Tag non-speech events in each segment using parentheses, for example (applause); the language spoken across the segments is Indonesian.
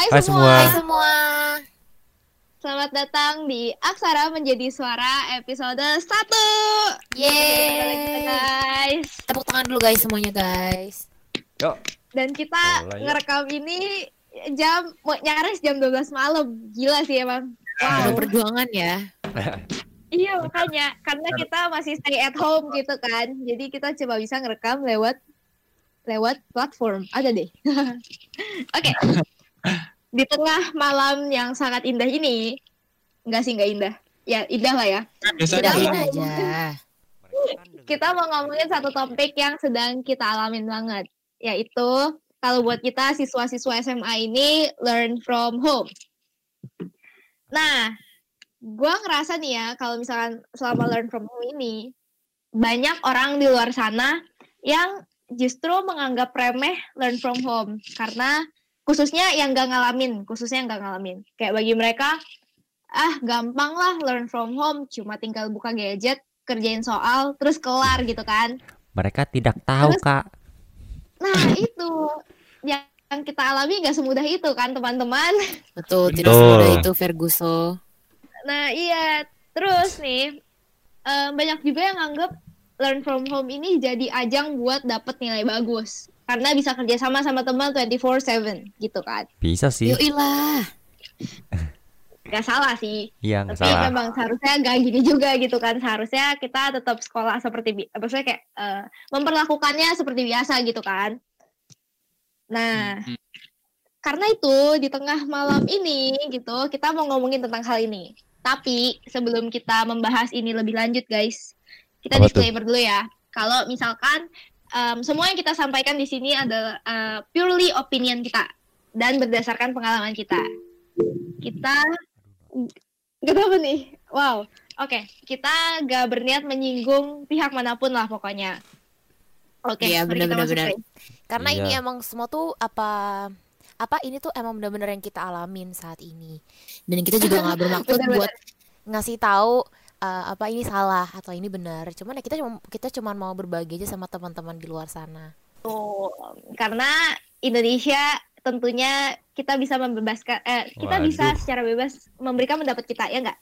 Hai, Hai semua. semua. Hai semua. Selamat datang di Aksara Menjadi Suara episode 1. Yeay. guys. Tepuk tangan dulu guys semuanya guys. Yuk. Dan kita Mulai, yuk. ngerekam ini jam mau nyaris jam 12 malam. Gila sih emang. Udah Wow. perjuangan ya. (laughs) Iya makanya karena kita masih stay at home gitu kan. Jadi kita coba bisa ngerekam lewat lewat platform. Ada deh. (laughs) Oke. Di tengah malam yang sangat indah ini, enggak sih enggak indah. Ya indah lah ya. Udahin aja. Kita mau ngomongin satu topik yang sedang kita alamin banget, yaitu kalau buat kita siswa-siswa SMA ini learn from home. Nah, gua ngerasa nih ya kalau misalkan selama learn from home ini banyak orang di luar sana yang justru menganggap remeh learn from home karena khususnya yang gak ngalamin, khususnya yang gak ngalamin. Kayak bagi mereka, ah gampang lah learn from home, cuma tinggal buka gadget, kerjain soal, terus kelar gitu kan. Mereka tidak tahu Terus- kak. Nah itu yang yang kita alami gak semudah itu kan teman-teman. Betul, tidak Betul. semudah itu Ferguso. Nah iya, terus nih eh, banyak juga yang anggap learn from home ini jadi ajang buat dapet nilai bagus. Karena bisa kerja sama sama teman 24/7 gitu kan. Bisa sih. Yuilah. (laughs) Gak salah sih. Iya nggak Tapi salah. memang seharusnya gak gini juga gitu kan. Seharusnya kita tetap sekolah seperti bi- maksudnya kayak eh, memperlakukannya seperti biasa gitu kan. Nah, karena itu di tengah malam ini gitu, kita mau ngomongin tentang hal ini. Tapi sebelum kita membahas ini lebih lanjut guys, kita Apa tuh? disclaimer dulu ya. Kalau misalkan em, semua yang kita sampaikan di sini adalah eh, purely opinion kita dan berdasarkan pengalaman kita. Kita Gak apa nih. Wow. Oke, kita gak berniat menyinggung pihak mana pun lah pokoknya. Oke, Iya, mari kita benar, Karena Iya. ini emang semua tuh apa apa ini tuh emang benar-benar yang kita alamin saat ini. Dan kita juga nggak (laughs) bermaksud Benar-benar. buat ngasih tahu uh, apa ini salah atau ini benar. Cuman ya kita cuma kita cuma mau berbagi aja sama teman-teman di luar sana. Tuh, karena Indonesia tentunya kita bisa membebaskan eh kita bisa Waduh. secara bebas memberikan pendapat kita ya nggak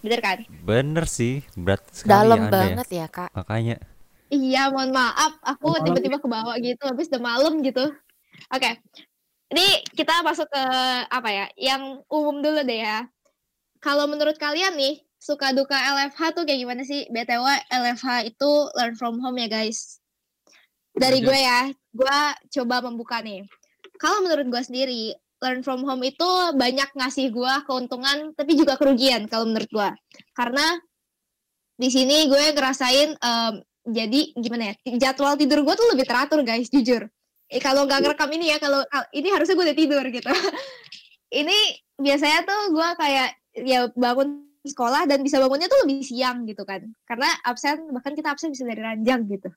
bener kan Bener sih. Berat sekali Dalam ya ya. banget ya, Kak. Makanya. iya mohon maaf aku tiba-tiba ke bawah gitu habis udah malam gitu oke ini kita masuk ke apa ya yang umum dulu deh ya kalau menurut kalian nih suka duka LFH tuh kayak gimana sih? Btw LFH itu learn from home ya guys. Dari gue ya gue coba membuka nih. Kalau menurut gue sendiri learn from home itu banyak ngasih gue keuntungan tapi juga kerugian kalau menurut gue. Karena di sini gue ngerasain em, jadi gimana ya jadwal tidur gue tuh lebih teratur guys jujur. Eh, kalau nggak ngerekam ini ya kalau kal- ini harusnya gue udah tidur gitu. (laughs) Ini biasanya tuh gue kayak ya bangun sekolah dan bisa bangunnya tuh lebih siang gitu kan. Karena absen bahkan kita absen bisa dari ranjang gitu.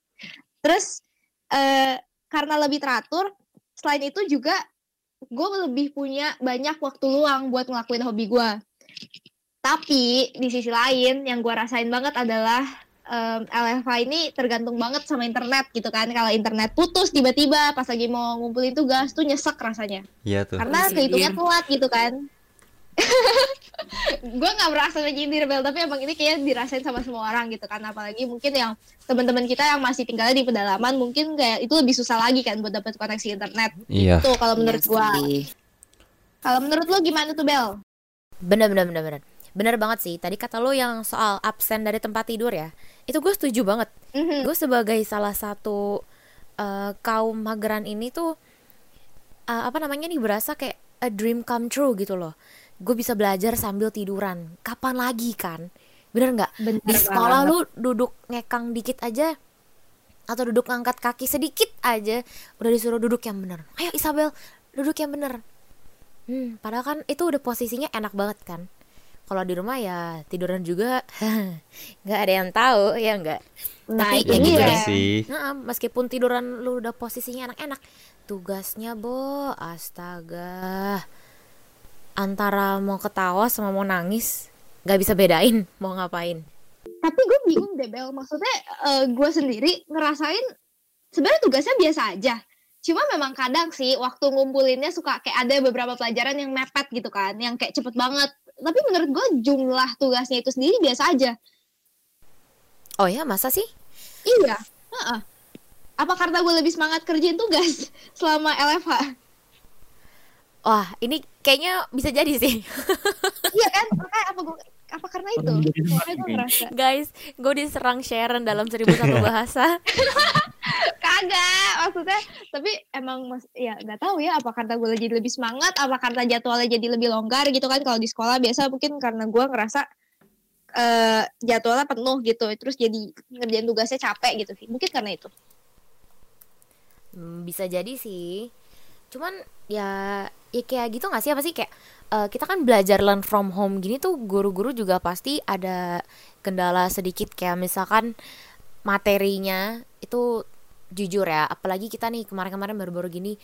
Terus eh karena lebih teratur selain itu juga gue lebih punya banyak waktu luang buat ngelakuin hobi gue tapi di sisi lain yang gue rasain banget adalah em, LFA ini tergantung banget sama internet gitu kan. Kalau internet putus tiba-tiba pas lagi mau ngumpulin tugas tuh nyesek rasanya. Iya tuh. karena kehitungnya telat gitu kan (laughs) gue nggak merasa menyindir Bel tapi emang ini kayak dirasain sama semua orang gitu kan apalagi mungkin yang teman-teman kita yang masih tinggalnya di pedalaman mungkin kayak itu lebih susah lagi kan buat dapat koneksi internet Iya. tuh kalau menurut Iya gua sih. kalau menurut lo gimana tuh Bel Bener bener bener bener. Bener banget sih. Tadi kata lo yang soal absen dari tempat tidur ya. Itu gue setuju banget. Mhm. Gue sebagai salah satu eh, kaum mageran ini tuh eh, apa namanya nih berasa kayak a dream come true gitu loh. Gue bisa belajar sambil tiduran. Kapan lagi kan? Bener nggak? Bener Di sekolah banget. lu duduk ngekang dikit aja atau duduk ngangkat kaki sedikit aja udah disuruh duduk yang bener. Ayo Isabel, duduk yang bener. Hmm, padahal kan itu udah posisinya enak banget kan. Kalau di rumah ya tiduran juga (laughs) nggak ada yang tahu ya nggak. nah Tapi ya gitu deh. sih. Nah, meskipun tiduran lu udah posisinya enak-enak, tugasnya bo, astaga. Antara mau ketawa sama mau nangis, nggak bisa bedain mau ngapain. tapi gue bingung deh Bel maksudnya gue sendiri ngerasain sebenarnya tugasnya biasa aja Cuma memang kadang sih waktu ngumpulinnya suka kayak ada beberapa pelajaran yang mepet gitu kan, yang kayak cepet banget. Tapi menurut gue jumlah tugasnya itu sendiri biasa aja. Oh ya, masa sih? Iya. heeh. Apa karena gue lebih semangat kerjain tugas (laughs) selama LFH? Wah, ini kayaknya bisa jadi sih. (laughs) iya kan? Makanya apa gue apa karena itu? Ngerasa Guys, gue diserang Sharon dalam seribu satu (laughs) bahasa. kagak maksudnya tapi emang mas ya nggak tahu ya apa karena gue jadi lebih semangat apa karena jadwalnya jadi lebih longgar gitu kan kalau di sekolah biasa mungkin karena gue ngerasa eh jadwalnya penuh gitu terus jadi ngerjain tugasnya capek gitu sih mungkin karena itu Hmm, bisa jadi sih. Cuman ya ya kayak gitu gak sih? Apa sih? Kayak eh, kita kan belajar learn from home gini tuh guru-guru juga pasti ada kendala sedikit. Kayak misalkan materinya itu jujur ya apalagi kita nih kemarin-kemarin baru-baru gini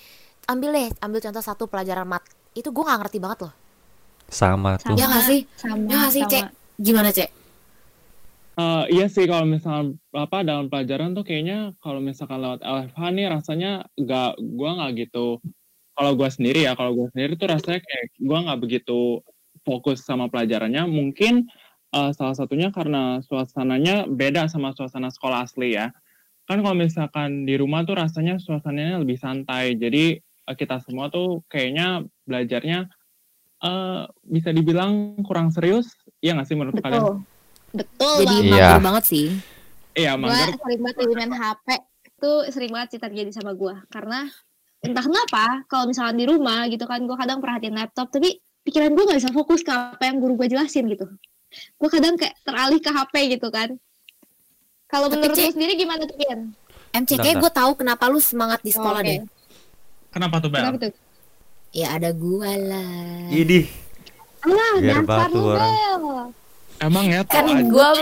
ambil deh ambil contoh satu pelajaran mat. Itu gue nggak ngerti banget loh. Sama tuh. Ya nggak sih? sama ya nggak sih sama. cek? Gimana cek? Eh, iya sih kalau misalnya apa dalam pelajaran tuh kayaknya kalau misalkan lewat LFH nih rasanya nggak gua nggak gitu kalau gua sendiri ya kalau gua sendiri tuh rasanya kayak gua nggak begitu fokus sama pelajarannya. Mungkin eh, salah satunya karena suasananya beda sama suasana sekolah asli ya. Kan kalau misalkan di rumah tuh rasanya suasananya lebih santai. Jadi eh, kita semua tuh kayaknya belajarnya eh, bisa dibilang kurang serius. Ya nggak sih menurut kalian? Betul betul jadi. Iya. mager banget sih. Iya gue mager sering banget main HP itu sering banget sih terjadi sama gue karena entah kenapa kalau misalkan di rumah gitu kan gue kadang perhatiin laptop tapi pikiran gue nggak bisa fokus ke apa yang guru gue jelasin gitu gue kadang kayak teralih ke HP gitu kan kalau menurut lu sendiri gimana tuh Pian? MCK gue tahu kenapa lu semangat di sekolah Oke. deh kenapa tuh Bel? Kenapa tuh? ya ada gua lah Idih. Alah, Biar dasar batu lu, orang. Bel. Emang ya kan gua (laughs)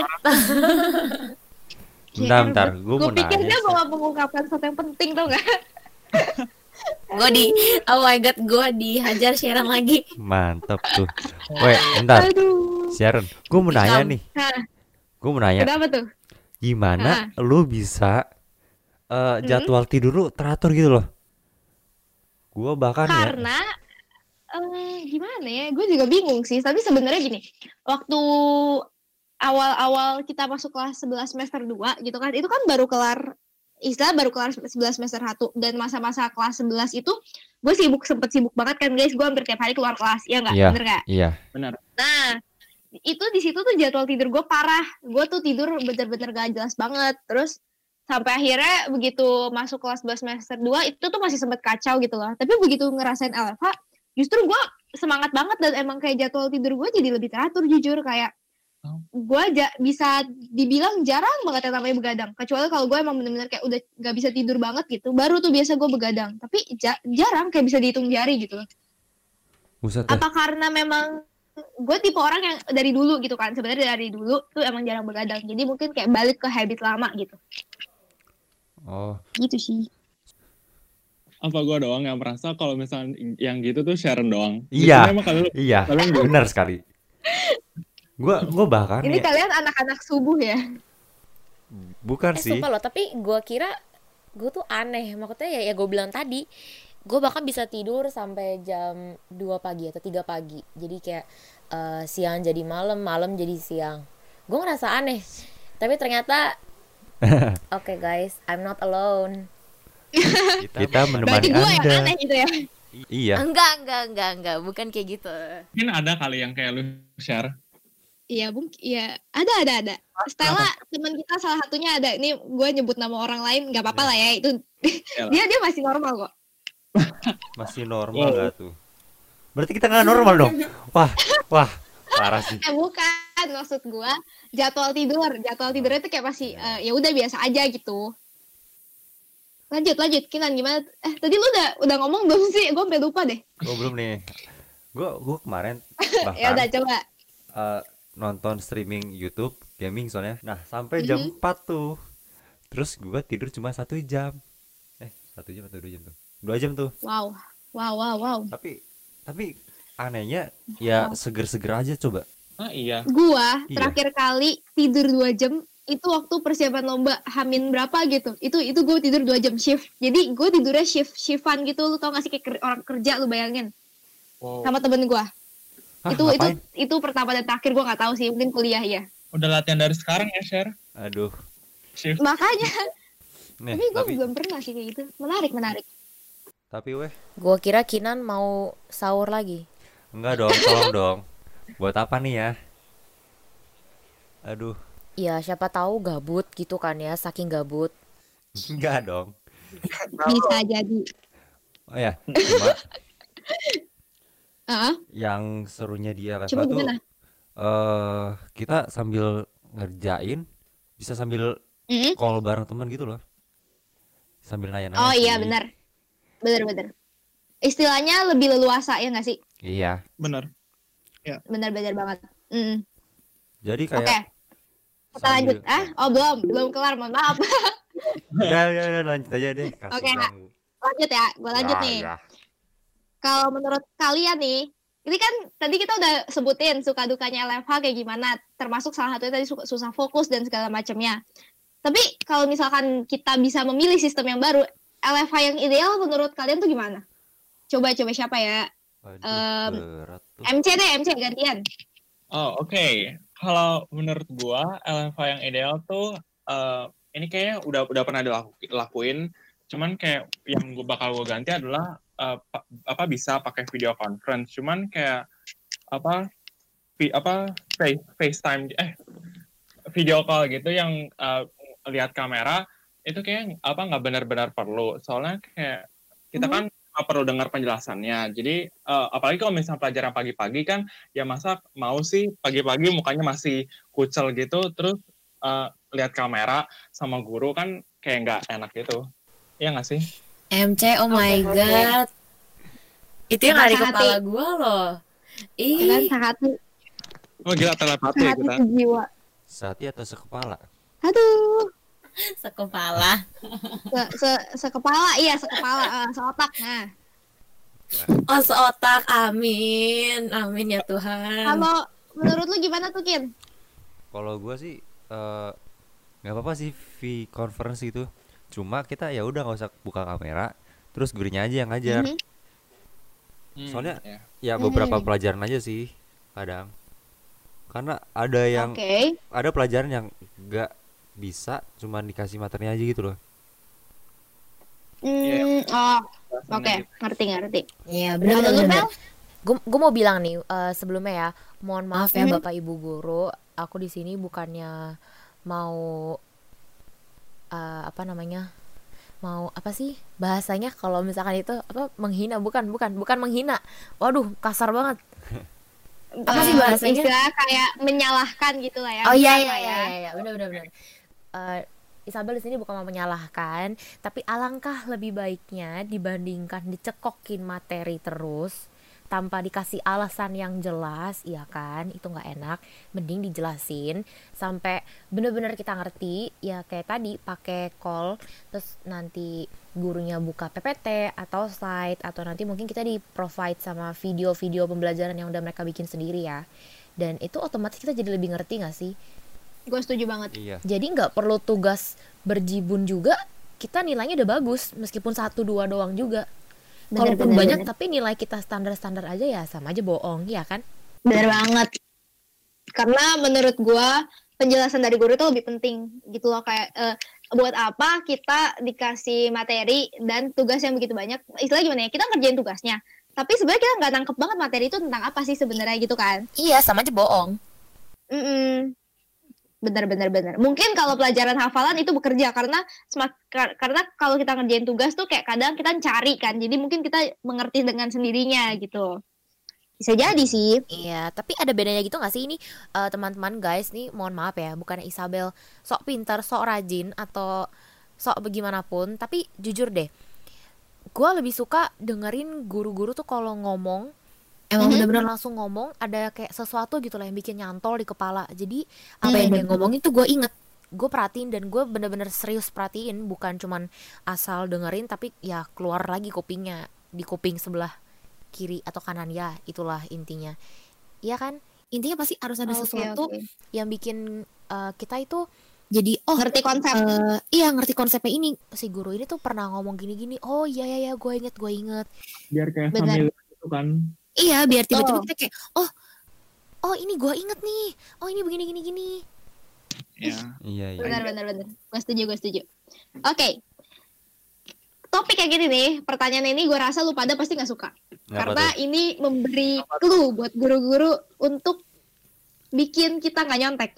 Bentar, bentar. Gue Gue mau pikir nanya. dia mau mengungkapkan sesuatu yang penting tau gak? (laughs) gue di oh my god gue dihajar Sharon lagi Mantap tuh. Weh, bentar. Aduh. Sharon, gue mau nanya nih. Gue mau nanya, kenapa tuh? gimana lu bisa eh, jadwal tidur lu teratur gitu loh? Gue bahkan ya, Karena eh gimana ya? Gue juga bingung sih. Tapi sebenarnya gini, waktu awal-awal kita masuk kelas 11 semester 2 gitu kan, itu kan baru kelar istilah baru kelar 11 semester 1 dan masa-masa kelas 11 itu gue sibuk sempet sibuk banget kan guys gue hampir tiap hari keluar kelas ya nggak Iya. bener nggak iya. Nah, itu di situ tuh jadwal tidur gue parah. Gue tuh tidur bener-bener gak jelas banget. Terus sampai akhirnya begitu masuk kelas 12 semester 2 itu tuh masih sempet kacau gitu loh. Tapi begitu ngerasain LFH, justru gue semangat banget dan emang kayak jadwal tidur gue jadi lebih teratur jujur kayak. Gue ja- bisa dibilang jarang banget yang namanya begadang. Kecuali kalau gue emang bener-bener kayak udah gak bisa tidur banget gitu baru tuh biasa gue begadang. Tapi ja- jarang kayak bisa dihitung jari gitu Buset dah. apa karena memang gue tipe orang yang dari dulu gitu kan sebenarnya dari dulu tuh emang jarang begadang. Jadi mungkin kayak balik ke habit lama gitu. Oh, gitu sih. Apa gua doang yang merasa kalau misalnya yang gitu tuh Sharon doang? Iya. Biasanya emang kalian iya. kalian Benar sekali. Gue gue bahkan ini ya, kalian anak-anak subuh ya? Bukan eh sih. sumpah loh tapi gue kira gue tuh aneh. Maksudnya ya, ya gue bilang tadi gue bahkan bisa tidur sampai jam 2 pagi atau 3 pagi. Jadi kayak eh, siang jadi malam malam jadi siang. Gue ngerasa aneh. Tapi ternyata (laughs) oke guys I'm not alone. Kita berarti menemani gue yang Anda. aneh gitu ya? Iya. enggak enggak enggak enggak. Bukan kayak gitu. Mungkin ada kali yang kayak lu share iya mungkin iya. Ada ada ada. Stella teman kita salah satunya ada. Ini gue nyebut nama orang lain nggak apa-apa lah ya itu. Yalah. dia dia masih normal kok. (laughs) Masih normal Wow. gak tuh? Berarti kita nggak normal dong. Wah, wah, parah sih. eh bukan maksud gue jadwal tidur. Jadwal tidurnya itu kayak masih eh, ya udah biasa aja gitu. Lanjut lanjut. Kinan gimana? Eh tadi lu udah udah ngomong belum sih? Gue sampai lupa deh. Gue belum nih. Gue gue kemarin (laughs) ya udah bahkan coba. eh, nonton streaming YouTube gaming soalnya. Nah sampai jam Mhm. 4 tuh. Terus gue tidur cuma satu jam. Eh satu jam atau dua jam tuh? Dua jam tuh. wow wow wow wow Tapi tapi anehnya ya seger-seger aja coba. ah iya gua Iya. terakhir kali tidur dua jam itu waktu persiapan lomba Hamin berapa gitu. Itu itu gue tidur dua jam shift. Jadi gue tidurnya shift shiftan gitu. Lu tau gak sih kayak ker- orang kerja lu bayangin Wow. sama temen gue. Hah, itu itu ngapain? itu pertama dan terakhir gue nggak tahu sih mungkin kuliah ya. Udah latihan dari sekarang ya, Share? Aduh. Shift. Makanya (laughs) Nih, tapi gue tapi belum pernah sih kayak gitu. Menarik menarik. tapi weh, Gua kira Kinan mau sahur lagi. enggak dong, tolong dong. Buat apa nih ya? Aduh, Ya siapa tahu gabut gitu kan ya, saking gabut. (laughs) enggak dong. Bisa jadi. Oh ya, cuma (laughs) Heeh. yang serunya di LFA Coba tuh gimana? eh kita sambil ngerjain bisa sambil Mm-mm. call bareng teman gitu loh. Sambil nanya-nanya. Oh iya benar. Benar benar. Istilahnya lebih leluasa ya nggak sih? Iya. Bener. Benar-benar banget. Mm. Jadi Oke. kayak Kita lanjut. Ah, oh belum, belum kelar. Mohon maaf. (laughs) Udah, udah, udah, lanjut aja deh. Oke, Kak. ganggu. lanjut ya. Gue lanjut Ya, nih. ya. Kalau menurut kalian nih, ini kan tadi kita udah sebutin suka dukanya LFH kayak gimana, termasuk salah satunya tadi suka- susah fokus dan segala macamnya. Tapi kalau misalkan kita bisa memilih sistem yang baru, LFH yang ideal menurut kalian tuh gimana? Coba coba siapa ya? Berat tuh. MC deh, MC gantian. Oh, oke. Kalau menurut gua LFA yang ideal tuh eh, ini kayaknya udah udah pernah dilakuin, cuman kayak yang gua bakal gua ganti adalah eh, pa- apa bisa pakai video conference. Cuman kayak apa vi- apa face FaceTime eh video call gitu yang eh, lihat kamera itu kayak apa nggak benar-benar perlu. Soalnya kayak kita Mhm. kan nggak perlu dengar penjelasannya. Jadi eh, apalagi kalau misalnya pelajaran pagi-pagi kan ya masa mau sih pagi-pagi mukanya masih kucel gitu terus eh, lihat kamera sama guru kan kayak nggak enak gitu Iya nggak sih MC, oh my oke. god. Itu yang ada di kepala gua loh. Kan Ih, sehati, oh gila telepati ya sehati kita sejiwa. Sati atau sekepala? Aduh, (laughs) sekepala. se, se, sekepala, iya sekepala, eh, seotak. Nah, Oh, seotak. Amin. Amin ya Tuhan. kalau menurut lu gimana tuh Kin? Kalau gua sih eh, nggak apa-apa sih V conference itu. Cuma kita ya udah nggak usah buka kamera, terus gurunya aja yang ngajar. Mhm. Hmm, Soalnya- ya. Ya beberapa Mhm. pelajaran aja sih kadang. Karena ada yang Oke. ada pelajaran yang nggak bisa cuma dikasih materi aja gitu loh. Hmm, oh, oke, ngerti ngerti. Iya, Kalau lu benar-benar. Mel? Gue gue mau bilang nih eh, sebelumnya ya, mohon maaf ya Mhm. Bapak Ibu guru, aku di sini bukannya mau eh, apa namanya? Mau apa sih bahasanya kalau misalkan itu apa menghina bukan bukan bukan menghina. Waduh, kasar banget. Apa sih Eh, bahasanya? Istilah kayak menyalahkan gitu lah ya. Oh iya iya lah iya iya, iya. benar benar benar. Eh, Isabel di sini bukan mau menyalahkan, tapi alangkah lebih baiknya dibandingkan dicekokin materi terus tanpa dikasih alasan yang jelas, iya kan? Itu nggak enak. Mending dijelasin sampai bener-bener kita ngerti. Ya kayak tadi pakai call, terus nanti gurunya buka PPT atau slide atau nanti mungkin kita di provide sama video-video pembelajaran yang udah mereka bikin sendiri ya. Dan itu otomatis kita jadi lebih ngerti nggak sih? Gue setuju banget. Iya. jadi nggak perlu tugas berjibun juga kita nilainya udah bagus meskipun satu dua doang juga Bener, kalaupun bener, banyak bener. tapi nilai kita standar standar aja ya sama aja bohong ya kan? Bener banget. Karena menurut gua penjelasan dari guru itu lebih penting gitu loh. Kayak eh, buat apa kita dikasih materi dan tugas yang begitu banyak? Istilah gimana ya? Kita ngerjain tugasnya. Tapi sebenarnya kita nggak nangkep banget materi itu tentang apa sih sebenarnya gitu kan? Iya sama aja bohong. Mm-mm. Benar benar benar. Mungkin kalau pelajaran hafalan itu bekerja karena karena kalau kita ngerjain tugas tuh kayak kadang kita cari kan. Jadi mungkin kita mengerti dengan sendirinya gitu. Bisa jadi sih. Iya tapi ada bedanya gitu nggak sih? Ini eh, teman-teman guys nih mohon maaf ya bukan Isabel sok pintar sok rajin atau sok bagaimanapun tapi jujur deh gue lebih suka dengerin guru-guru tuh kalau ngomong emang Mhm. bener-bener langsung ngomong ada kayak sesuatu gitu lah yang bikin nyantol di kepala. Jadi apa Hmm, yang dia betul. ngomongin tuh gue inget gue perhatiin dan gue bener-bener serius perhatiin. Bukan cuman asal dengerin tapi ya keluar lagi kupingnya di kuping sebelah kiri atau kanan. Ya itulah intinya. Iya kan? Intinya pasti harus ada Oke, sesuatu oke. yang bikin uh, kita itu jadi oh ngerti konsep. eh, iya ngerti konsepnya ini. Si guru ini tuh pernah ngomong gini-gini oh iya iya iya gue inget gue inget. Biar kayak Benar. familiar gitu kan iya biar tiba-tiba Oh. kita kayak oh oh ini gue inget nih. Oh ini begini gini gini. Ya Iya iya. benar benar benar. Gue setuju gue setuju. Oke. Topik kayak gini nih pertanyaan ini gue rasa lu pada pasti nggak suka. Kenapa karena tuh? ini memberi clue buat guru-guru untuk bikin kita nggak nyontek.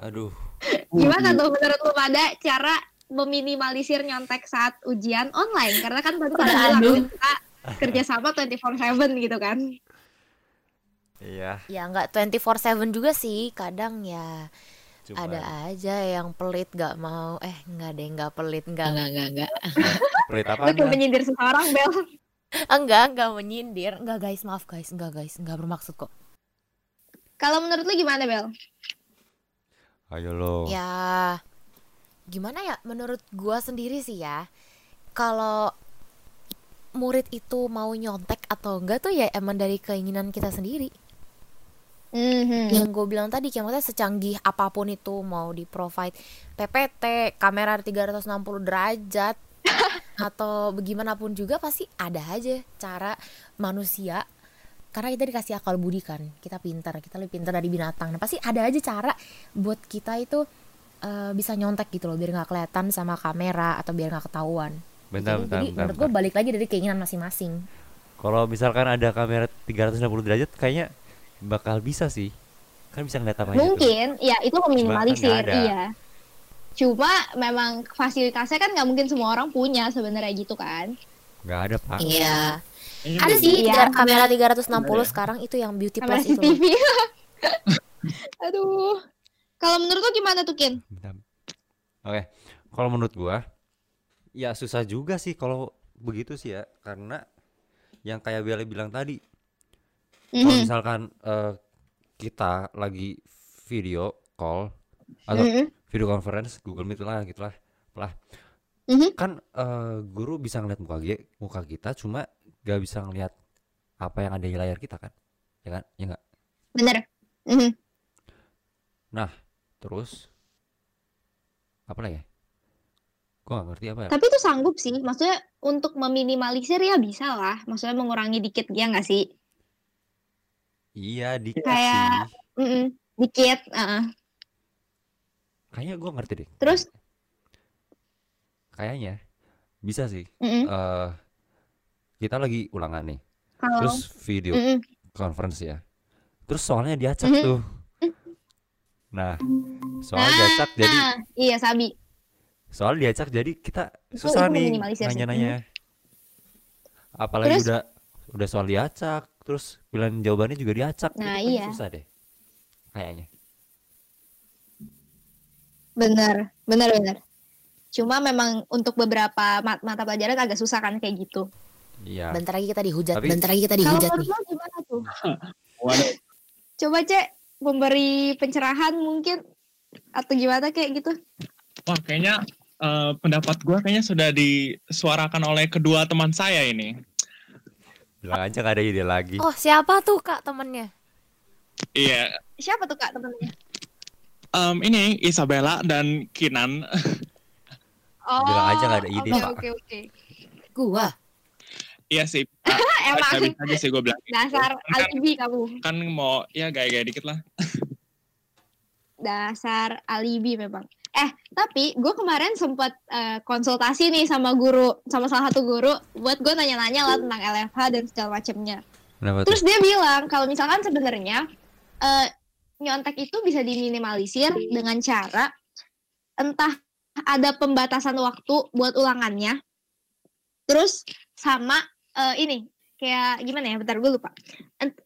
Aduh. gimana tuh menurut lu pada cara meminimalisir nyontek saat ujian online? Karena kan tadi kita bilang kita kerjasama 24/7 gitu kan. Iya. ya nggak 24/7 juga sih kadang ya Cuma ada aja yang pelit gak mau. Eh nggak deh nggak pelit nggak. Nggak nggak nggak. (laughs) Pelit apa kayak menyindir seseorang Bel. Enggak enggak menyindir. Enggak guys maaf guys. Enggak guys enggak bermaksud kok. Kalau menurut lu gimana Bel? Ayo lo. ya gimana ya? Menurut gua sendiri sih ya kalau murid itu mau nyontek atau enggak tuh ya emang dari keinginan kita sendiri. Mhm. yang gue bilang tadi kayak secanggih apa pun itu mau di provide PPT kamera 360 derajat (laughs) atau bagaimanapun juga pasti ada aja cara manusia. Karena kita dikasih akal budi kan kita pintar kita lebih pintar dari binatang. Nah, pasti ada aja cara buat kita itu eh, bisa nyontek gitu loh biar nggak kelihatan sama kamera atau biar nggak ketahuan Bentar, jadi, bentar, jadi bentar, menurut gue balik lagi dari keinginan masing-masing Kalau misalkan ada kamera 360 derajat kayaknya bakal bisa sih. Kan bisa ngeliat apa aja tuh. mungkin ya itu meminimalisir kan ada. iya cuma memang fasilitasnya kan nggak mungkin semua orang punya sebenarnya gitu kan Nggak ada, Pak. iya Kayaknya ada sih Iya. tiga- kamera 360 Ada ya? sekarang itu yang beauty kamera plus itu. CCTV (laughs) aduh kalau menurut lu gimana tuh Kin. Oke. Kalau menurut gua ya susah juga sih kalau begitu sih ya karena yang kayak Bella bilang tadi kalau Mhm. misalkan eh, kita lagi video call atau Mhm. video conference Google Meet lah gitulah lah Mhm. kan eh, guru bisa ngeliat muka muka kita cuma gak bisa ngeliat apa yang ada di layar kita kan ya kan ya nggak bener Mhm. terus apa lagi ya? Gua gak ngerti apa ya tapi itu sanggup sih maksudnya untuk meminimalisir ya bisa lah maksudnya mengurangi dikit ya nggak sih iya dikit Kayak- sih Mhm. dikit heeh. kayaknya gua ngerti deh Terus? kayaknya bisa sih Mhm. eh kita lagi ulangan nih kalau terus video Mhm. conference ya terus soalnya diacak Mhm. tuh nah soal diacak jadi Nah, iya sabi soal diacak jadi kita susah nih nanya-nanya. Apalagi Terus- udah udah soal diacak terus pilihan jawabannya juga diacak Nah, itu iya. susah deh. Kayaknya. Bener bener bener cuma memang untuk beberapa mat- mata pelajaran agak susah kan kayak gitu. Iya. Bentar lagi kita dihujat Tapi- bentar lagi kita kalau dihujat menurut nih. gimana tuh? (laughs) Coba cek memberi pencerahan mungkin atau gimana kayak gitu? Wah kayaknya eh, pendapat gue kayaknya sudah disuarakan oleh kedua teman saya ini. bilang aja gak ada ide lagi oh siapa tuh kak temennya Iya, siapa tuh kak temennya em, ini Isabella dan Kinan. oh Bilang aja nggak ada ide, oke Pak. oke oke gua Iya sih, (laughs) Pak. emang Nggak bisa aja sih gue bilang. gitu. dasar Kan, alibi kamu kan mau ya gaya-gaya dikit lah. dasar alibi memang eh tapi gue kemarin sempat eh, konsultasi nih sama guru sama salah satu guru buat gue nanya-nanya lah tentang LFH dan segala kenapa tuh Terus dia bilang kalau misalkan sebenarnya eh, nyontek itu bisa diminimalisir dengan cara entah ada pembatasan waktu buat ulangannya, terus sama eh, ini kayak gimana ya? Bentar gue lupa.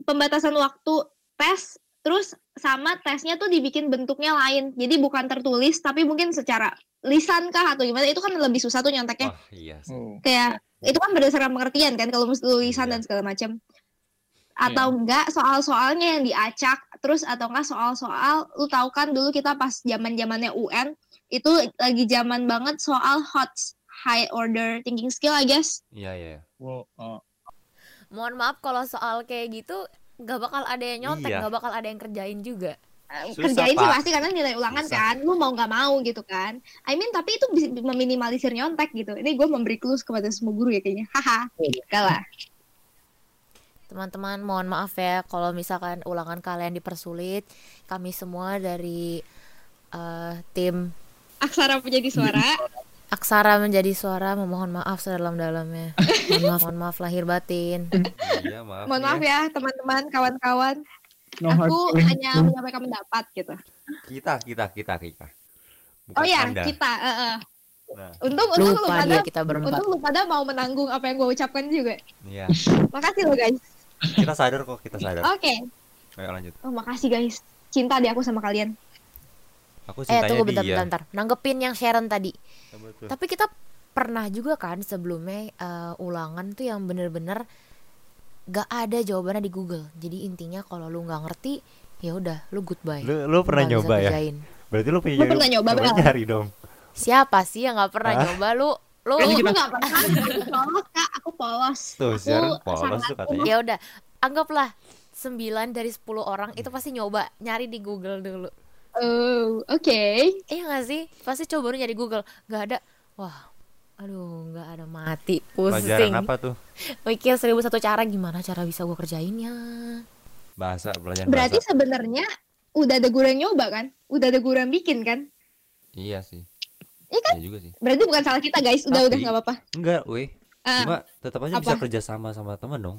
Pembatasan waktu tes, terus sama tesnya tuh dibikin bentuknya lain. Jadi bukan tertulis, tapi mungkin secara lisan kah atau gimana? Itu kan lebih susah tuh nyonteknya. wah iya sih Oh. Kayak itu kan berdasarkan pengertian kan kalau mesti tulisan Iya. dan segala macam atau enggak soal-soalnya yang diacak terus atau enggak soal-soal lu tahu kan dulu kita pas zaman zamannya UN itu lagi zaman banget soal HOTS high order thinking skill I guess iya iya Wow, oh. mohon maaf kalau soal kayak gitu nggak bakal ada yang nyontek Iya. nggak bakal ada yang kerjain juga Susah, kerjain sih Pak. pasti karena nilai ulangan Susah. kan lu mau nggak mau gitu kan I mean tapi itu bisa meminimalisir nyontek gitu ini gue memberi clues kepada semua guru ya kayaknya haha enggak lah Teman-teman mohon maaf ya kalau misalkan ulangan kalian dipersulit. Kami semua dari eh, tim aksara menjadi suara (laughs) Aksara menjadi suara memohon maaf sedalam-dalamnya. (laughs) Mohon maaf, mohon maaf lahir batin. Iya, maaf. mohon nih maaf ya teman-teman kawan-kawan No aku feelings. hanya menyampaikan pendapat gitu Kita, kita, kita, kita. Bukan oh ya Anda. kita eh, eh. Nah, untung untung lu Lupa pada dia kita berempat. untung lu pada mau menanggung apa yang gue ucapkan juga iya. makasih lo guys Kita sadar kok, kita sadar. oke Ayo lanjut. oh makasih guys cinta deh aku sama kalian Aku Eh tunggu bentar, dia. bentar, bentar. Nanggepin yang Sharon tadi. Tapi kita pernah juga kan sebelumnya eh, ulangan tuh yang bener-bener gak ada jawabannya di Google. Jadi intinya kalau lu nggak ngerti, ya udah lu goodbye. Lu, lu pernah bisa nyoba ya? kerjain. Berarti lu punya Lu pernah nyoba, coba nyari dong. Siapa sih yang nggak pernah Hah? nyoba lu? Lu aku kita- (laughs) nggak pernah aku polos kak aku polos Tuh, aku Sharon polos tuh katanya. ya udah anggaplah 9 dari 10 orang itu pasti nyoba nyari di Google dulu. Oh oke Iya gak sih? Pasti coba lu nyari Google, nggak ada. Wah, aduh nggak ada mati Pelajaran pusing. apa tuh? Mikir seribu satu cara gimana cara bisa gua kerjainnya. Bahasa, pelajaran berarti sebenarnya udah ada guru yang nyoba kan udah ada guru yang bikin kan Iya sih. Iya kan? Iya juga sih. berarti bukan salah kita guys udah udah Tapi- nggak apa-apa Enggak, weh. Ah, Cuma tetap aja bisa apa? kerja sama sama teman dong.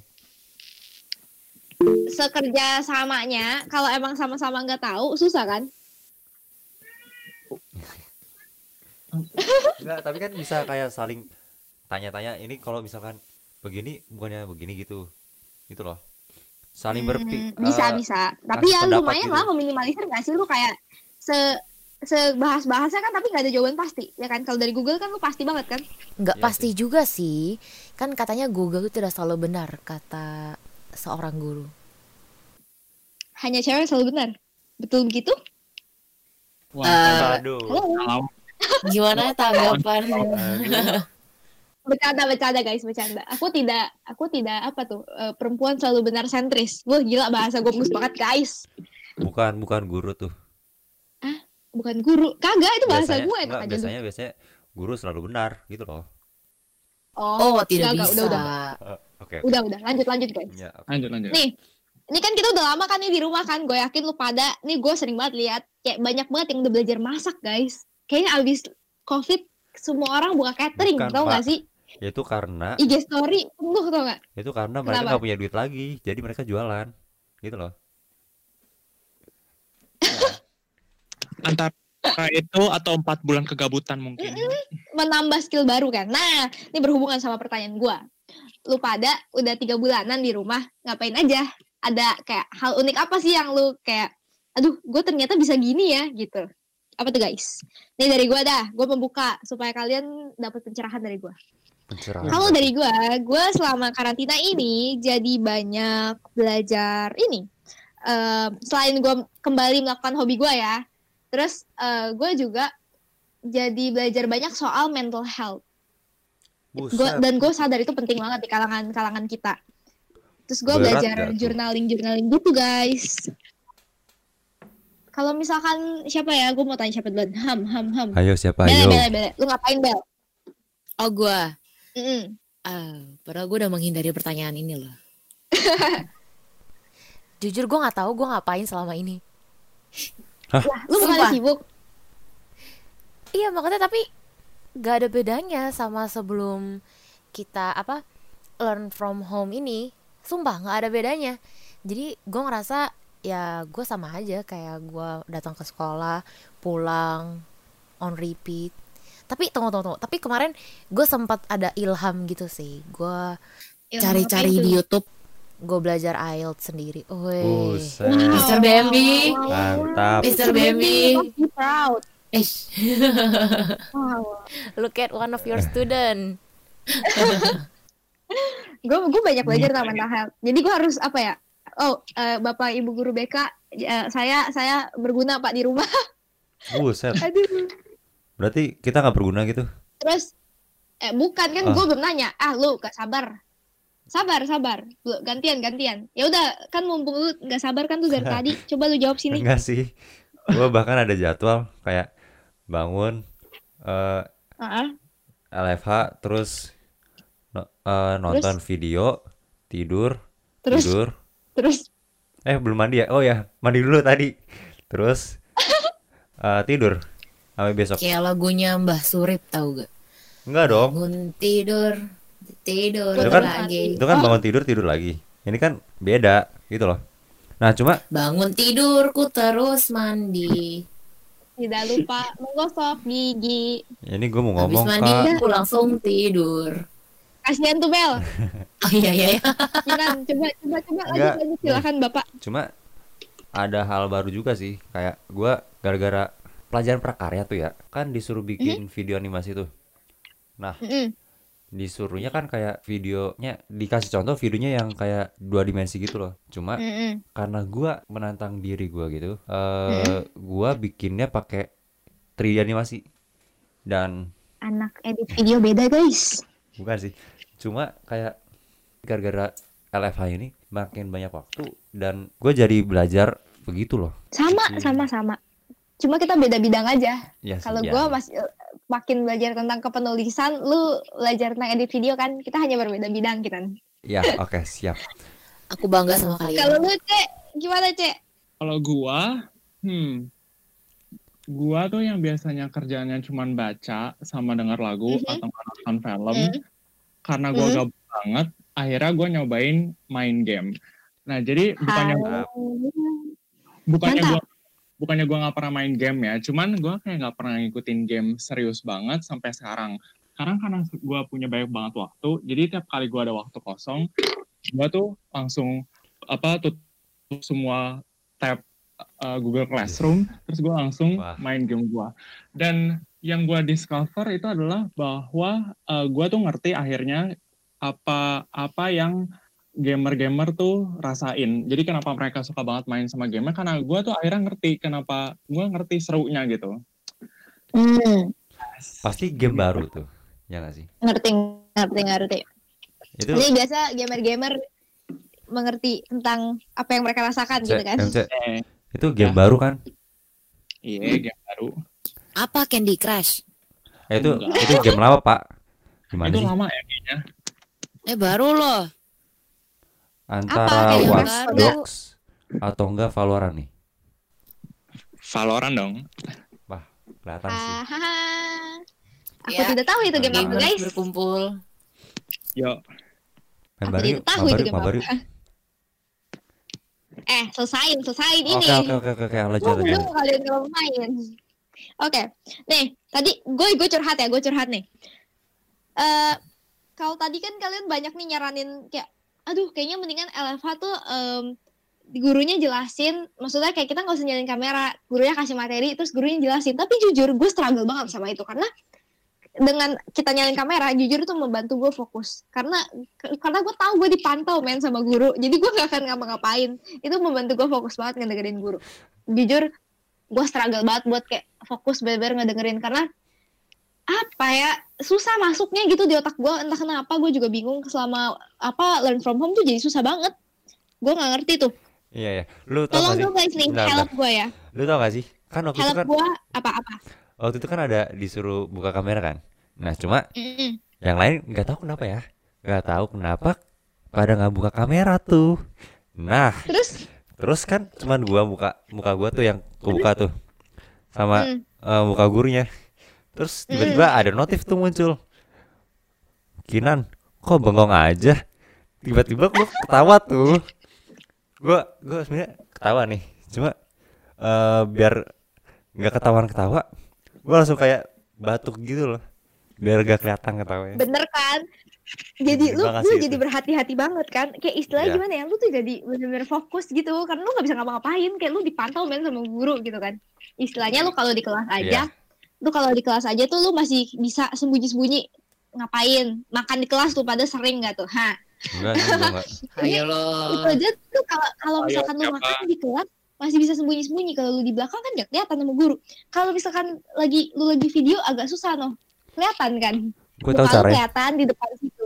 sekerja samanya kalau emang sama-sama nggak tahu susah kan Enggak, tapi kan bisa kayak saling tanya-tanya ini kalau misalkan begini bukannya begini gitu. Gitu loh. Saling Hmm, berpikir bisa bisa tapi ya lumayan gitu. lah meminimalisir nggak sih lu kayak se sebahas bahasnya kan tapi nggak ada jawaban pasti ya kan kalau dari Google kan lu pasti banget kan Nggak Iya pasti juga sih. Kan katanya Google itu tidak selalu benar kata seorang guru. hanya cewek yang selalu benar betul begitu Wah, Eh, Aduh. halo kalau Gimana tanggapan? Bercanda bercanda guys bercanda aku tidak aku tidak apa tuh eh, perempuan selalu benar sentris wah gila bahasa gue bagus banget guys Bukan bukan guru tuh. bukan guru kagak itu bahasa Biasanya- gue enggak, aja biasanya biasanya guru selalu benar gitu loh. oh, Oh, tidak enggak, bisa. udah udah Eh, Oke. udah udah lanjut lanjut guys Ya, oke. lanjut lanjut. nih ini kan kita udah lama kan nih di rumah kan gue yakin lu pada nih gue sering banget lihat kayak banyak banget yang udah belajar masak guys kayaknya abis covid semua orang buka catering Bukan, tau gak sih Itu karena IG story penuh tau gak itu karena mereka Kenapa? nggak punya duit lagi, jadi mereka jualan. Gitu loh. (laughs) Antara itu atau empat bulan kegabutan mungkin. menambah skill baru kan nah ini berhubungan sama pertanyaan gue lu pada udah tiga bulanan di rumah ngapain aja ada kayak hal unik apa sih yang lu kayak aduh gue ternyata bisa gini ya gitu apa tuh guys nih dari gue dah gue membuka supaya kalian dapat pencerahan dari gue Pencerahan. Kalau dari gue, gue selama karantina ini jadi banyak belajar ini. Em, selain gue kembali melakukan hobi gue ya, terus gue juga jadi belajar banyak soal mental health. Gua, dan gue sadar itu penting banget di kalangan kalangan kita. Terus gue belajar journaling journaling gitu guys. Kalau misalkan siapa ya, gue mau tanya siapa duluan. Ham ham ham. Ayo siapa Bele ayo? bele bele. Lu ngapain bel? Oh gua, Mm-mm. ah, padahal gue udah menghindari pertanyaan ini loh. (laughs) Jujur gue nggak tahu gue ngapain selama ini. Lah, lu bukan sibuk. Iya makanya tapi gak ada bedanya sama sebelum kita apa learn from home ini. Sumpah nggak ada bedanya. Jadi gue ngerasa ya gue sama aja kayak gue datang ke sekolah, pulang, on repeat. Tapi tunggu tunggu tunggu. Tapi kemarin gue sempat ada ilham gitu sih. Gue cari-cari di? YouTube. Gue belajar IELTS sendiri. Buset. Mr. Bambi. Mantap. Mr. Bambi. Proud. Eh, (laughs) Wow. look at one of your student. (laughs) Gue gue banyak belajar tentang mental health. Jadi gue harus apa ya? Oh, eh, Bapak Ibu guru BK, eh, saya saya berguna Pak di rumah. (laughs) Buset. Aduh. Berarti kita nggak berguna gitu? Terus eh bukan kan Ah. gue belum nanya. Ah, lu gak sabar. Sabar, sabar. Lu gantian, gantian. Ya udah, kan mumpung lu nggak sabar kan tuh dari (laughs) tadi. Coba lu jawab sini. Enggak sih. Gua bahkan ada jadwal kayak bangun eh Heeh. LFH terus eh, nonton video, tidur, Terus, tidur. Terus. Eh, belum mandi ya? Oh ya, mandi dulu tadi. Terus (laughs) eh, tidur sampai besok. Kayak lagunya Mbah Surip tahu gak? Enggak dong. Bangun tidur, tidur Itu kan- lagi. Itu kan bangun tidur tidur lagi. Ini kan beda gitu loh. Nah, cuma Bangun tidurku terus mandi. Tidak lupa menggosok gigi. ini gue mau Habis ngomong mandi Kak. aku langsung tidur. Kasihan tuh Bel. (laughs) Oh iya iya. iya. Coba coba coba lanjut Enggak. lanjut silakan Bapak. Cuma ada hal baru juga sih. Kayak gua gara-gara pelajaran prakarya tuh ya, kan disuruh bikin video animasi tuh. Nah, Mm-mm. disuruhnya kan kayak videonya dikasih contoh videonya yang kayak dua dimensi gitu loh. Cuma Mm-mm. karena gua menantang diri gua gitu eh gua bikinnya pakai 3D animasi dan Anak edit video beda guys. bukan sih cuma kayak gara-gara LFH ini makin banyak waktu dan gue jadi belajar begitu loh Sama Hmm. sama sama. Cuma kita beda bidang aja. ya sih, Kalau ya. gua masih eh, makin belajar tentang kepenulisan, lu belajar tentang edit video kan. Kita hanya berbeda bidang kita. ya oke siap Aku bangga sama kalian. Kalau lu Cek, gimana Cek? Kalau gua, hmm, gua tuh yang biasanya kerjanya cuman baca sama denger lagu Mhm. atau nonton film, Mhm. Karena gua Mhm. gabut banget, akhirnya gua nyobain main game. Nah jadi bukannya Halo. bukannya gua bukannya gua nggak pernah main game ya, cuman gua kayak nggak pernah ngikutin game serius banget sampai sekarang. Sekarang karena gua punya banyak banget waktu, jadi tiap kali gua ada waktu kosong, gua tuh langsung apa tutup semua tab uh, Google Classroom, terus gua langsung Wah. main game gua. Dan yang gua discover itu adalah bahwa uh, gua tuh ngerti akhirnya apa apa yang gamer-gamer tuh rasain. Jadi kenapa mereka suka banget main sama gamer karena gue tuh akhirnya ngerti kenapa gue ngerti serunya gitu. Hmm, pasti game baru tuh ya nggak sih ngerti ngerti ngerti. itu Ini biasa gamer-gamer mengerti tentang apa yang mereka rasakan gitu C- kan. MC, Eh, itu game Ya. baru kan iya game baru. Apa Candy Crush? Eh, itu Enggak. itu game lama pak gimana itu sih lama ya kayaknya. Eh baru loh. antara Watch. Dogs atau enggak Valorant nih Valorant dong. kelihatan sih Hahaha. Aku Ya, tidak tahu itu game apa guys. berkumpul. Yo, tidak yuk tahu main itu baru apa. (laughs) Eh, selesain, selesain ini. oke oke oke oke lanjut lanjut belum kalian kalau main. Oke, nih tadi gue gue curhat ya, gue curhat nih. Eh, kalau tadi kan kalian banyak nih nyaranin kayak, aduh kayaknya mendingan LFH tuh em, gurunya jelasin, maksudnya kayak kita nggak usah nyalain kamera, gurunya kasih materi, terus gurunya jelasin. Tapi jujur gue struggle banget sama itu karena dengan kita nyalain kamera, jujur itu membantu gue fokus. Karena karena gue tahu gue dipantau main sama guru, jadi gue gak akan ngapa-ngapain. Itu membantu gue fokus banget ngedengerin guru. Jujur gue struggle banget buat kayak fokus bener-bener ngedengerin. Karena apa ya susah masuknya gitu di otak gue entah kenapa gue juga bingung selama apa learn from home tuh jadi susah banget. Gue nggak ngerti tuh. Iya ya lu tau tolong dong guys nih help gue ya. Lu tau gak sih? Kan waktu itu help kan gue apa-apa? Waktu itu kan ada disuruh buka kamera kan? Nah cuma Mm-mm. yang lain nggak tahu kenapa ya. Nggak tahu kenapa pada nggak buka kamera tuh. Nah terus terus kan cuman gua buka muka gua tuh yang kebuka tuh. Sama mm, eh, muka gurunya. Terus tiba-tiba ada notif tuh muncul. Kinan kok bengong aja? Tiba-tiba gua ketawa tuh. Gua gua sebenarnya ketawa nih. Cuma eh, biar nggak ketahuan ketawa gua langsung kayak batuk gitu loh. Biar gak kelihatan ketawanya. Bener kan jadi lu lu jadi berhati-hati banget kan? Kayak istilahnya Iya. gimana ya? Lu tuh jadi bener-bener fokus gitu. Karena lu nggak bisa ngapa-ngapain. Kayak lu dipantau main sama guru gitu kan. Istilahnya lu kalau di kelas aja Iya. lu kalau di kelas aja tuh lu masih bisa sembunyi-sembunyi ngapain? Makan di kelas tuh pada sering nggak tuh? Ha enggak enggak. (laughs) Ayo loh. itu aja tuh kalau kalau Ayo, misalkan lu siapa? makan di kelas masih bisa sembunyi-sembunyi. Kalau lu di belakang kan nggak kelihatan sama guru. Kalau misalkan lagi lu lagi video agak susah noh. Kelihatan kan gue tahu lu caranya kelihatan di depan situ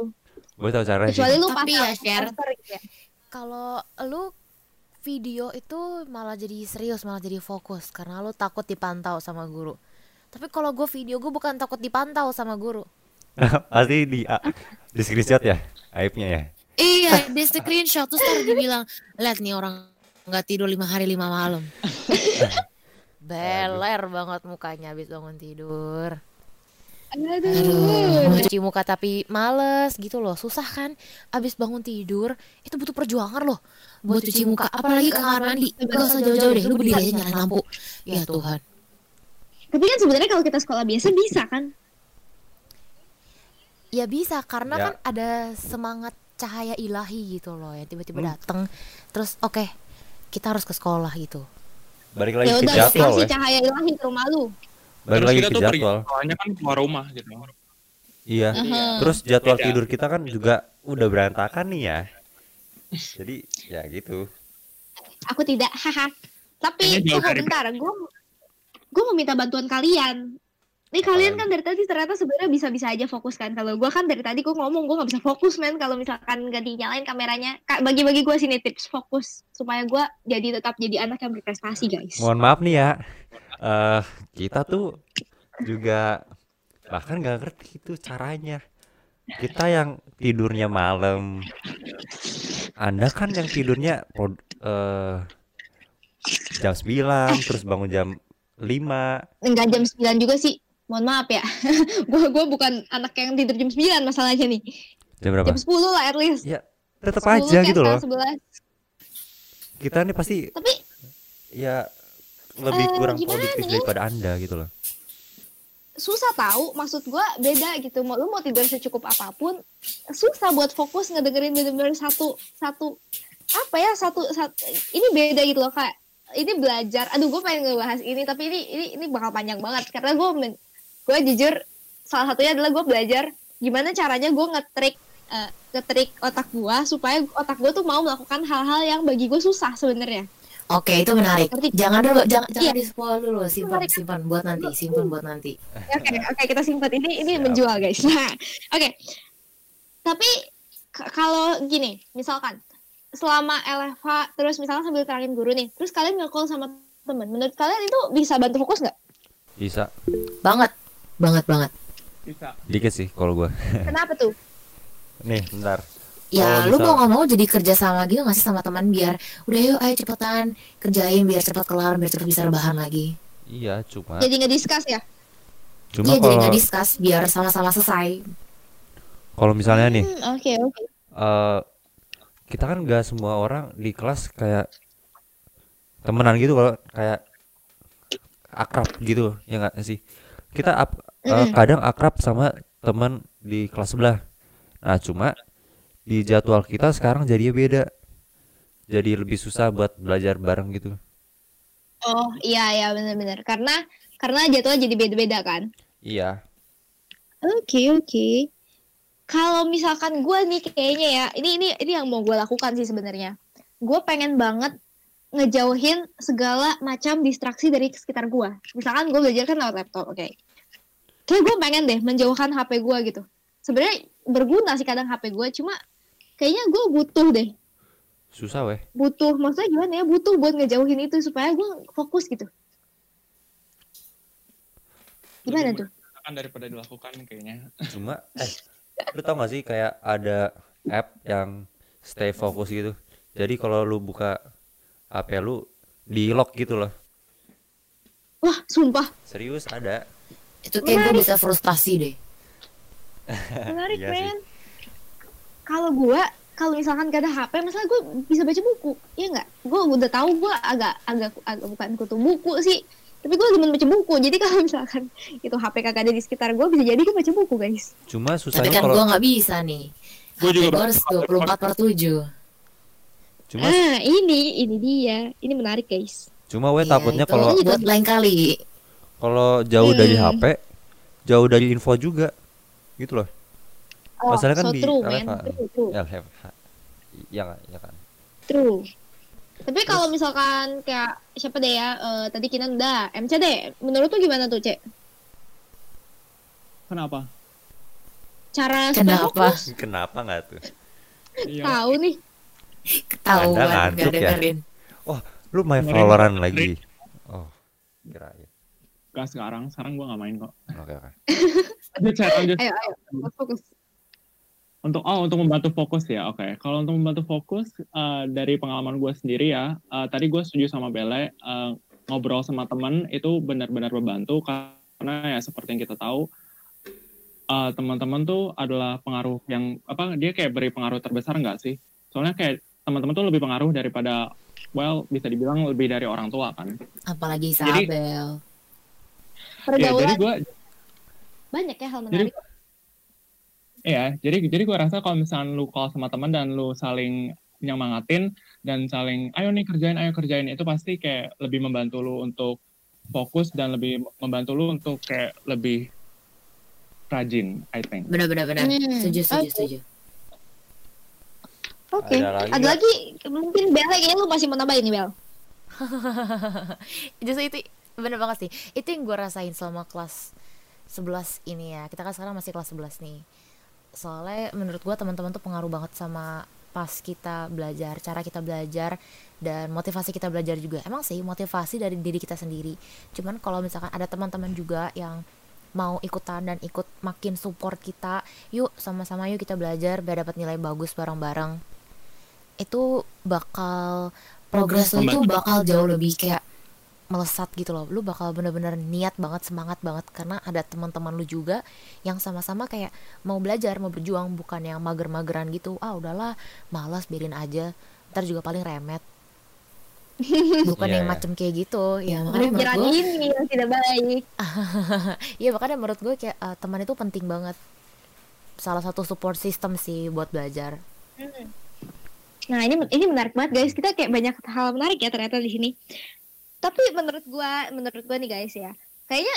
gue tau caranya sih. Kecuali lu Tapi pasang ya, share. gitu ya. Kalau lu video itu malah jadi serius, malah jadi fokus karena lu takut dipantau sama guru. Tapi kalau gue video gue bukan takut dipantau sama guru. (laughs) Pasti di ah, di screenshot ya aibnya ya. Iya, di screenshot terus ntar dibilang, lihat nih orang nggak tidur lima hari lima malam. (laughs) Beler banget mukanya habis bangun tidur. Aduh, mau Aduh. cuci muka tapi males gitu loh, susah kan? Abis bangun tidur itu butuh perjuangan loh buat cuci muka, apalagi ke kamar mandi. Gak usah jauh-jauh deh, lu berdiri aja nyalain lampu. Ya Tuhan. Tapi kan sebenarnya kalau kita sekolah biasa bisa kan? Ya bisa karena Ya. kan ada semangat cahaya ilahi gitu loh yang tiba-tiba Hmm. datang. Terus oke, kita harus ke sekolah gitu. Balik lagi Ya ke udah jadwal ya. cahaya ilahi ke rumah lu. Balik Terus lagi kita ke tuh jadwal. sekolahnya kan keluar rumah gitu. Iya. Aha. Terus jadwal Beda. tidur kita kan juga udah berantakan nih ya. Jadi ya gitu. Aku tidak, haha. Tapi tunggu bentar, gue gue mau minta bantuan kalian. Nih kalian kan dari tadi ternyata sebenarnya bisa-bisa aja fokus kan. Kalau gue kan dari tadi gue ngomong gue nggak bisa fokus men kalau misalkan nggak dinyalain kameranya. Kak bagi-bagi gue sini tips fokus supaya gue jadi tetap jadi anak yang berprestasi guys. Mohon maaf nih ya. Eh kita tuh juga bahkan nggak ngerti itu caranya. Kita yang tidurnya malam. Anda kan yang tidurnya eh, jam 9 terus bangun jam 5. Enggak jam 9 juga sih. Mohon maaf ya. (laughs) gue gue bukan anak yang tidur jam 9 masalahnya nih. Jam berapa? Jam 10 lah at least. Ya, tetap 10 aja kayak gitu loh. setengah 11. Kita nih pasti Tapi ya lebih Eh, kurang gimana produktif nih? daripada Anda gitu loh. susah tahu maksud gua beda gitu mau lu mau tidur secukup apa pun susah buat fokus ngedengerin bener-bener satu satu apa ya satu, satu ini beda gitu loh kak ini belajar aduh gue pengen ngebahas ini tapi ini ini ini bakal panjang banget karena gue gue jujur salah satunya adalah gue belajar gimana caranya gue ngetrik eh, ngetrik otak gue supaya otak gue tuh mau melakukan hal-hal yang bagi gue susah sebenarnya Oke, itu menarik. Jangan dulu, jangan jangan Iya. di spoil dulu, simpan Menarik. simpan buat nanti, simpan buat nanti. Oke, oke (laughs) kita simpan ini ini Siap. menjual guys. (laughs) Nah, oke. Tapi k- kalau gini, misalkan selama LFH terus misalkan sambil terangin guru nih, terus kalian nge-call sama temen, menurut kalian itu bisa bantu fokus nggak? Bisa. Banget. Banget banget. Bisa. Dikit sih kalau gua. Kenapa tuh? (laughs) Nih, bentar. Ya, Kalau lu misal- mau nggak mau jadi kerja sama gitu nggak sih sama teman biar udah yuk ayo cepetan kerjain biar cepet kelar biar cepet bisa rebahan lagi. Iya, cuma Jadi nge-discuss ya? cuma Iya jadi kalau nggak discuss biar sama-sama selesai. kalau misalnya nih Hmm, Oke, oke. eh kita kan nggak semua orang di kelas kayak temenan gitu kalau kayak akrab gitu ya nggak sih kita ap- Mm-mm. kadang akrab sama teman di kelas sebelah nah cuma di jadwal kita sekarang jadinya beda jadi lebih susah buat belajar bareng gitu Oh, iya ya benar-benar. Karena karena jadwalnya jadi beda-beda kan? iya Oke, oke. Kalau misalkan gue nih kayaknya ya, ini ini ini yang mau gue lakukan sih sebenarnya. Gue pengen banget ngejauhin segala macam distraksi dari sekitar gue. Misalkan gue belajar kan lewat laptop, oke. Kayak gue pengen deh menjauhkan HP gue gitu. Sebenarnya berguna sih kadang HP gue, cuma kayaknya gue butuh deh, susah weh butuh. Maksudnya gimana ya? Butuh buat ngejauhin itu supaya gue fokus gitu. Gimana tuh? Kan daripada dilakukan kayaknya. (laughs) cuma eh lu tau gak sih kayak ada app yang stay fokus gitu jadi kalau lu buka HP lu di lock gitu loh Wah, sumpah serius ada Itu kayak gue bisa frustasi deh. menarik Iya men kalau gue kalau misalkan gak ada HP masalah gue bisa baca buku Iya nggak? Gue udah tahu gue agak agak agak bukan kutu buku sih tapi gue demen baca buku. Jadi (laughs) kalau misalkan itu HP kagak ada di sekitar gue bisa jadi gue baca buku guys. Cuma Tapi susahnya kan kalau gue nggak bisa nih. Gua juga Gue harus 24 per 7 cuma ah ini ini dia. Ini menarik guys. Cuma gue Iya, takutnya kalau buat lain kali. kalau jauh dari Hmm. HP jauh dari info juga gitu loh Masalahnya kan Oh, so di true man LFH. true true, LFH nggak ya kan true. tapi kalau misalkan kayak siapa deh ya eh, tadi Kinan udah MC deh menurut tuh gimana tuh cek Kenapa? cara Kenapa? fokus. Kenapa nggak tuh? Iya. Tahu nih. Ketahuan nggak ya? dengerin. Lu main Valorant lagi? Oh, kirain. Gak sekarang, sekarang gue gak main kok. Oke oke. Lanjut, lanjut. Ayo, ayo. Fokus, Fokus. Untuk oh untuk membantu fokus ya, oke. Kalau untuk membantu fokus eh, dari pengalaman gue sendiri ya, eh, tadi gue setuju sama Bele eh, ngobrol sama teman itu benar-benar membantu karena ya seperti yang kita tahu eh, teman-teman tuh adalah pengaruh yang apa dia kayak beri pengaruh terbesar nggak sih? Soalnya kayak teman-teman tuh lebih pengaruh daripada well bisa dibilang lebih dari orang tua kan. Apalagi Jadi- Isabel. Ya, jadi Pergaulan gue banyak ya hal Jadi- menarik. Iya, jadi jadi gue rasa kalau misalnya lu call sama teman dan lu saling nyemangatin dan saling ayo nih kerjain, ayo kerjain itu pasti kayak lebih membantu lu untuk fokus dan lebih membantu lu untuk kayak lebih rajin, I think. Benar benar benar. Hmm, Setuju setuju oke. setuju. Oke. Ada lagi Ada nggak? lagi mungkin Bel kayaknya lu masih mau nambahin nih Bel. (laughs) Justru itu bener banget sih. Itu yang gue rasain selama kelas 11 ini ya. Kita kan sekarang masih kelas 11 nih. Soalnya menurut gue teman-teman tuh pengaruh banget sama pas kita belajar, cara kita belajar dan motivasi kita belajar juga. Emang sih motivasi dari diri kita sendiri. Cuman kalau misalkan ada teman-teman juga yang mau ikutan dan ikut makin support kita, yuk sama-sama yuk kita belajar biar dapat nilai bagus bareng-bareng. Itu bakal progres tuh bakal jauh lebih kayak melesat gitu loh lu bakal bener-bener niat banget semangat banget karena ada teman-teman lu juga yang sama-sama kayak mau belajar mau berjuang bukan yang mager-mageran gitu ah udahlah malas biarin aja ntar juga paling remet (laughs) bukan Iya, yang iya. macem kayak gitu ya makanya menurut gue ini yang tidak baik. (laughs) ya makanya menurut gue kayak eh, teman itu penting banget salah satu support system sih buat belajar Nah ini ini menarik banget guys. Kita kayak banyak hal menarik ya ternyata di sini. Tapi menurut gua, menurut gua nih guys ya, kayaknya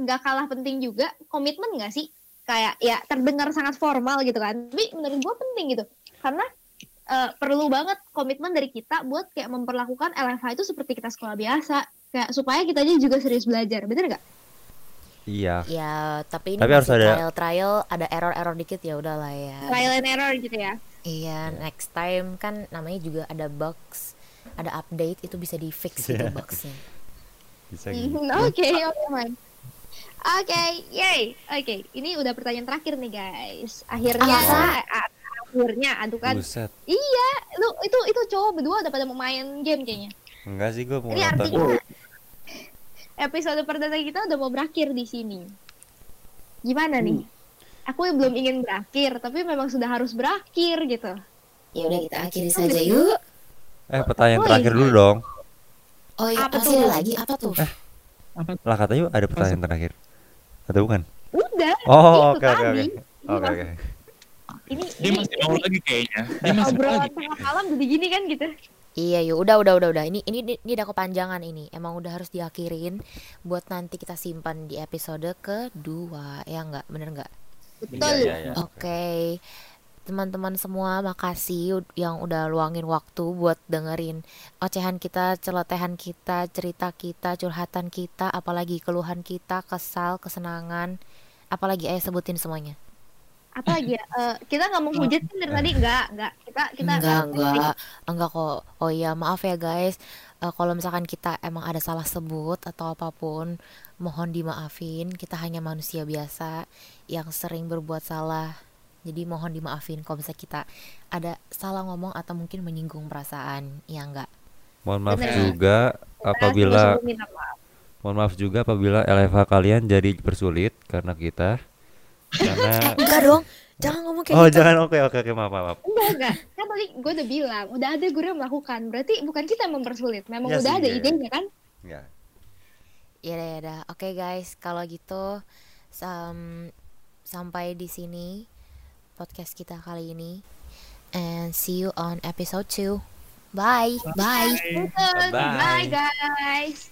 nggak kalah penting juga komitmen nggak sih? Kayak ya terdengar sangat formal gitu kan. Tapi menurut gua penting gitu. Karena eh, perlu banget komitmen dari kita buat kayak memperlakukan LFH itu seperti kita sekolah biasa. Kayak supaya kita juga serius belajar. Bener nggak? Iya. ya tapi ini Tapi harus ada- trial trial ada error error dikit ya udahlah ya Trial and error gitu ya. Iya, next time kan namanya juga ada bugs, ada update itu bisa di fix gitu Iya. bugsnya. Bisa Mhm, gitu. Oke, oke, man. Oke, yay. Oke, ini udah pertanyaan terakhir nih, guys. Akhirnya, Ah. a- akhirnya, aduh kan. Buset. Lu itu itu cowok berdua udah pada mau main game kayaknya. Enggak sih gue mau Ini nonton. artinya episode perdana kita udah mau berakhir di sini. Gimana nih? Aku belum ingin berakhir, tapi memang sudah harus berakhir gitu. Ya udah kita akhiri saja yuk. Eh pertanyaan Oh, terakhir dulu dong. Oh iya, Apa masih tuh? ada lagi apa tuh? Lah katanya ada pertanyaan terakhir. Atau bukan? Udah, Oh oke oke oke. Oke oke. ini Dia ini, masih mau lagi kayaknya. Dia masih mau obrolan tengah malam jadi gini kan gitu. Iya yuk, udah udah udah udah. Ini ini ini udah kepanjangan ini. Emang udah harus diakhirin buat nanti kita simpan di episode kedua. Ya enggak, bener enggak? Betul. Iya, iya, iya. Oke. Teman-teman semua makasih yang udah luangin waktu buat dengerin ocehan kita, celotehan kita, cerita kita, curhatan kita, apalagi keluhan kita, kesal, kesenangan, apalagi ayah sebutin semuanya. apa lagi ya Eh, kita nggak mau hujat kan dari tadi nggak nggak kita kita enggak, enggak, enggak kok. Oh iya, maaf ya guys. Eh, kalau misalkan kita emang ada salah sebut atau apa pun, mohon dimaafin. Kita hanya manusia biasa yang sering berbuat salah. Jadi mohon dimaafin kalau misalnya kita ada salah ngomong atau mungkin menyinggung perasaan. Ya enggak. Mohon maaf Bener. juga apabila Sungguh-sungguh minta maaf. mohon maaf juga apabila LFH kalian jadi bersulit karena kita. Karena (laughs) Enggak dong. Jangan ngomong kayak Oh gitu. jangan oke oke oke maaf maaf. maaf. enggak enggak kan tadi gue udah bilang udah ada guru yang melakukan berarti bukan kita yang mempersulit memang Iya udah sih, ada iya. idenya kan Ya. Ya udah, ya udah. Oke guys, kalau gitu sam- sampai di sini podcast kita kali ini. And see you on episode 2. Bye. Bye. Betul. Bye-bye. bye guys